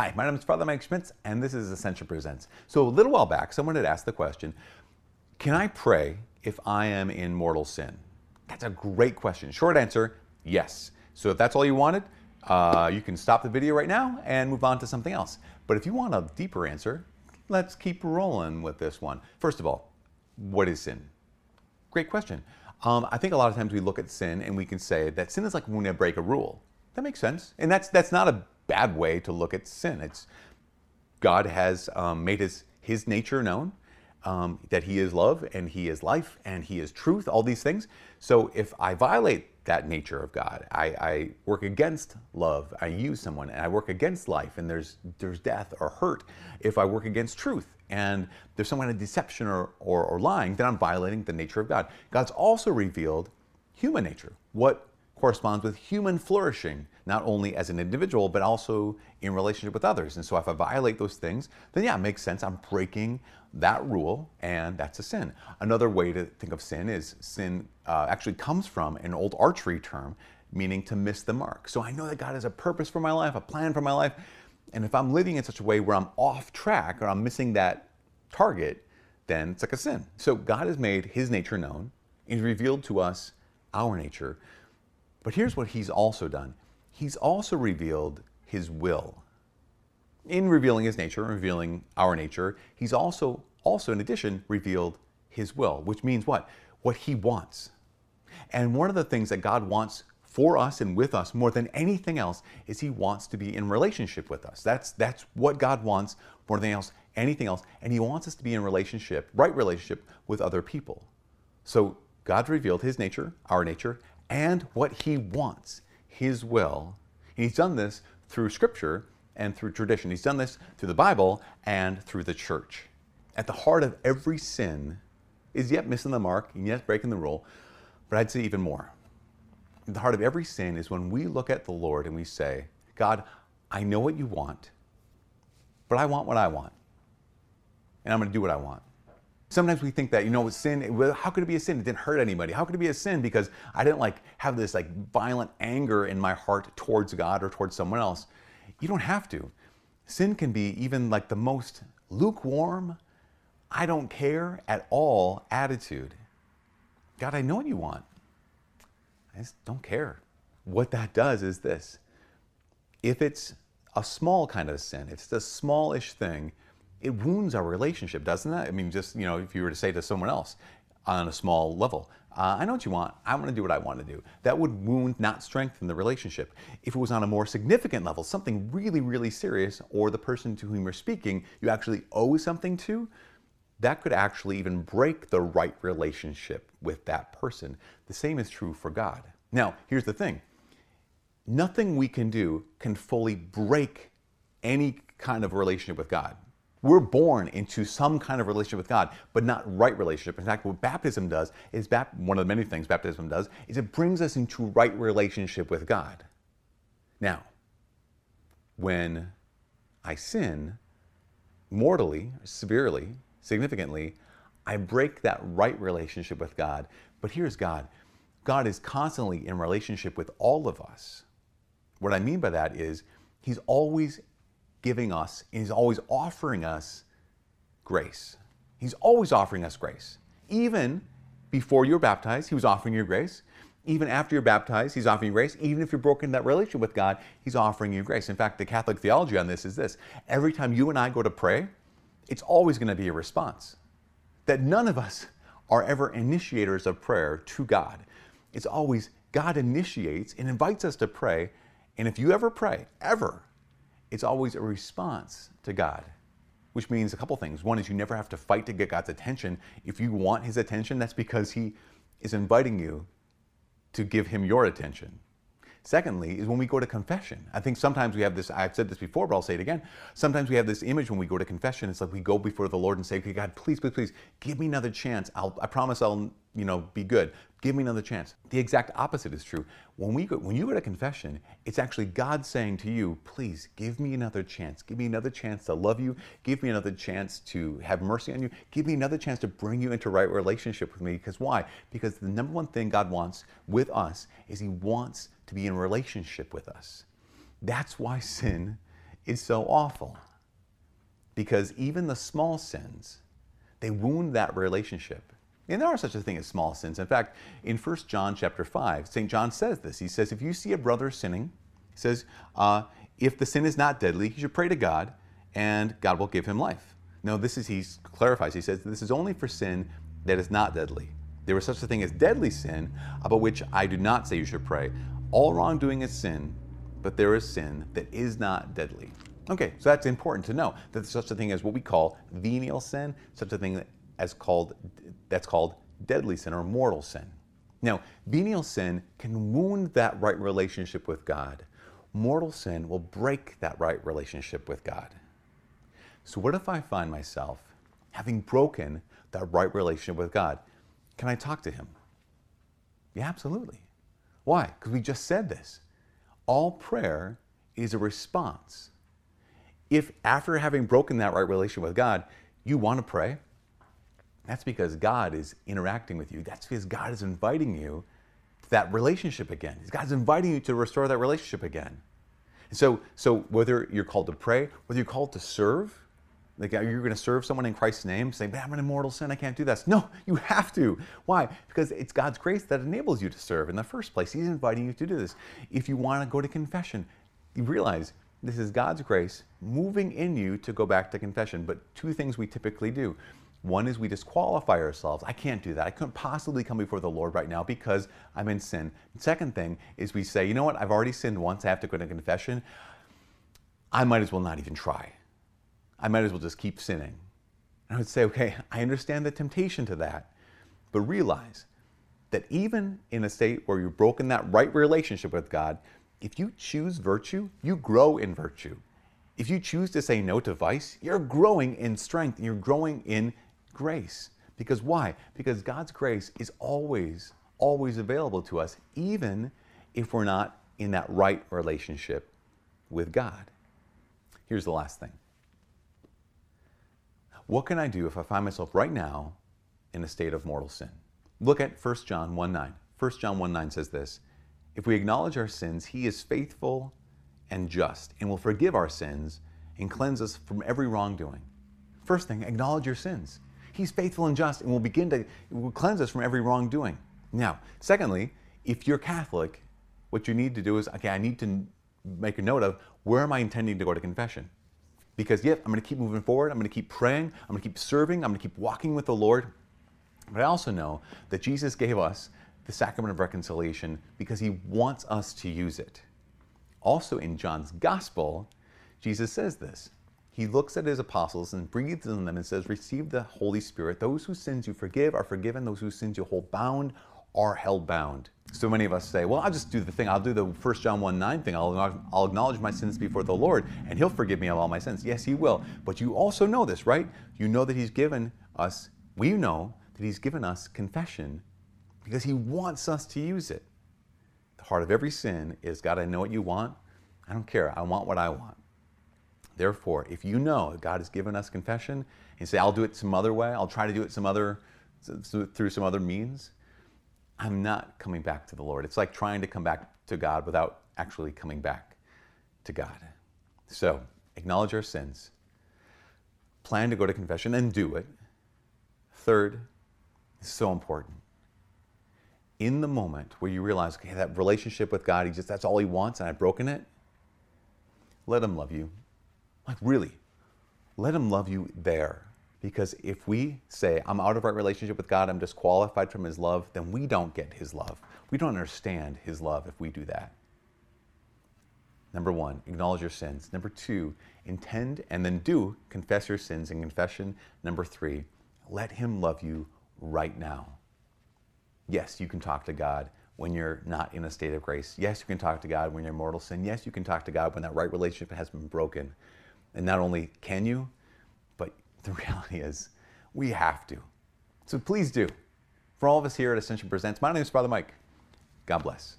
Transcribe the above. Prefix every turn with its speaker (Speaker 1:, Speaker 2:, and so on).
Speaker 1: Hi, my name is Father Mike Schmitz, and this is Ascension Presents. So, a little while back, someone had asked the question Can I pray if I am in mortal sin? That's a great question. Short answer yes. So, if that's all you wanted, uh, you can stop the video right now and move on to something else. But if you want a deeper answer, let's keep rolling with this one. First of all, what is sin? Great question. Um, I think a lot of times we look at sin and we can say that sin is like when we break a rule. That makes sense, and that's that's not a bad way to look at sin. It's God has um, made his his nature known, um, that He is love and He is life and He is truth. All these things. So if I violate that nature of God, I, I work against love. I use someone, and I work against life, and there's there's death or hurt. If I work against truth, and there's some kind of deception or, or, or lying, then I'm violating the nature of God. God's also revealed human nature. What corresponds with human flourishing, not only as an individual, but also in relationship with others. And so if I violate those things, then yeah, it makes sense. I'm breaking that rule, and that's a sin. Another way to think of sin is sin uh, actually comes from an old archery term, meaning to miss the mark. So I know that God has a purpose for my life, a plan for my life. And if I'm living in such a way where I'm off track or I'm missing that target, then it's like a sin. So God has made his nature known. He's revealed to us our nature. But here's what he's also done he's also revealed his will. In revealing his nature, revealing our nature, he's also, also in addition, revealed his will, which means what? What he wants. And one of the things that God wants for us and with us more than anything else is he wants to be in relationship with us. That's that's what God wants more than else, anything else. And he wants us to be in relationship, right relationship with other people. So God revealed his nature, our nature, and what he wants, his will. And he's done this through scripture and through tradition. He's done this through the Bible and through the church. At the heart of every sin is yet missing the mark and yet breaking the rule, but I'd say even more. At the heart of every sin is when we look at the Lord and we say, God, I know what you want, but I want what I want. And I'm going to do what I want. Sometimes we think that, you know, sin, how could it be a sin? It didn't hurt anybody. How could it be a sin? Because I didn't like have this like violent anger in my heart towards God or towards someone else. You don't have to. Sin can be even like the most lukewarm, I don't care at all attitude. God, I know what you want. I just don't care. What that does is this if it's a small kind of sin, if it's a smallish thing, it wounds our relationship, doesn't it? I mean, just, you know, if you were to say to someone else on a small level, uh, I know what you want, I want to do what I want to do. That would wound, not strengthen the relationship. If it was on a more significant level, something really, really serious, or the person to whom you're speaking, you actually owe something to, that could actually even break the right relationship with that person. The same is true for God. Now, here's the thing nothing we can do can fully break any kind of relationship with God. We're born into some kind of relationship with God, but not right relationship. In fact, what baptism does is one of the many things baptism does is it brings us into right relationship with God. Now, when I sin mortally, severely, significantly, I break that right relationship with God. But here's God God is constantly in relationship with all of us. What I mean by that is He's always giving us, He's always offering us grace. He's always offering us grace. Even before you're baptized, He was offering you grace. Even after you're baptized, He's offering you grace. Even if you're broken in that relationship with God, He's offering you grace. In fact, the Catholic theology on this is this every time you and I go to pray, it's always going to be a response. That none of us are ever initiators of prayer to God. It's always God initiates and invites us to pray. And if you ever pray, ever, it's always a response to God, which means a couple things. One is you never have to fight to get God's attention. If you want His attention, that's because He is inviting you to give Him your attention. Secondly, is when we go to confession. I think sometimes we have this, I've said this before, but I'll say it again. Sometimes we have this image when we go to confession. It's like we go before the Lord and say, okay, God, please, please, please, give me another chance. I'll, I promise I'll, you know, be good. Give me another chance. The exact opposite is true. When, we go, when you go to confession, it's actually God saying to you, please, give me another chance. Give me another chance to love you. Give me another chance to have mercy on you. Give me another chance to bring you into right relationship with me. Because why? Because the number one thing God wants with us is He wants to be in relationship with us. That's why sin is so awful because even the small sins, they wound that relationship. And there are such a thing as small sins. In fact, in 1 John chapter 5, St. John says this. He says, if you see a brother sinning, he says, uh, if the sin is not deadly, he should pray to God and God will give him life. No, this is, he clarifies, he says, this is only for sin that is not deadly. There is such a thing as deadly sin, about which I do not say you should pray. All wrongdoing is sin, but there is sin that is not deadly. Okay, so that's important to know that there's such a thing as what we call venial sin, such a thing as called that's called deadly sin or mortal sin. Now, venial sin can wound that right relationship with God. Mortal sin will break that right relationship with God. So, what if I find myself having broken that right relationship with God? Can I talk to Him? Yeah, absolutely. Why? Because we just said this. All prayer is a response. If after having broken that right relationship with God, you want to pray, that's because God is interacting with you. That's because God is inviting you to that relationship again. God's inviting you to restore that relationship again. So, so whether you're called to pray, whether you're called to serve, like you're going to serve someone in Christ's name, say, "Man, I'm an immortal sin. I can't do this." No, you have to. Why? Because it's God's grace that enables you to serve in the first place. He's inviting you to do this. If you want to go to confession, you realize this is God's grace moving in you to go back to confession. But two things we typically do. One is we disqualify ourselves. I can't do that. I couldn't possibly come before the Lord right now because I'm in sin. Second thing is we say, you know what? I've already sinned once. I have to go to confession. I might as well not even try. I might as well just keep sinning. And I would say, okay, I understand the temptation to that, but realize that even in a state where you've broken that right relationship with God, if you choose virtue, you grow in virtue. If you choose to say no to vice, you're growing in strength, you're growing in grace. Because why? Because God's grace is always, always available to us, even if we're not in that right relationship with God. Here's the last thing What can I do if I find myself right now in a state of mortal sin? Look at 1 John 1 9. 1 John 1 9 says this If we acknowledge our sins, he is faithful and just and will forgive our sins and cleanse us from every wrongdoing. First thing, acknowledge your sins. He's faithful and just and will begin to will cleanse us from every wrongdoing. Now, secondly, if you're Catholic, what you need to do is okay, I need to make a note of where am I intending to go to confession? Because, yep, I'm going to keep moving forward. I'm going to keep praying. I'm going to keep serving. I'm going to keep walking with the Lord. But I also know that Jesus gave us the sacrament of reconciliation because he wants us to use it. Also, in John's gospel, Jesus says this he looks at his apostles and breathes on them and says, Receive the Holy Spirit. Those whose sins you forgive are forgiven. Those whose sins you hold bound are held bound. So many of us say, Well, I'll just do the thing. I'll do the 1 John 1 9 thing. I'll, I'll acknowledge my sins before the Lord, and He'll forgive me of all my sins. Yes, He will. But you also know this, right? You know that He's given us, we know that He's given us confession because He wants us to use it. The heart of every sin is God, I know what you want. I don't care. I want what I want. Therefore, if you know God has given us confession, and say, I'll do it some other way, I'll try to do it some other through some other means, I'm not coming back to the Lord. It's like trying to come back to God without actually coming back to God. So, acknowledge our sins, plan to go to confession and do it. Third, is so important. In the moment where you realize, okay, that relationship with God, he just that's all he wants and I've broken it, let him love you. Like, really, let Him love you there. Because if we say, I'm out of right relationship with God, I'm disqualified from His love, then we don't get His love. We don't understand His love if we do that. Number one, acknowledge your sins. Number two, intend and then do confess your sins in confession. Number three, let Him love you right now. Yes, you can talk to God when you're not in a state of grace. Yes, you can talk to God when you're mortal sin. Yes, you can talk to God when that right relationship has been broken. And not only can you, but the reality is we have to. So please do. For all of us here at Ascension Presents, my name is Father Mike. God bless.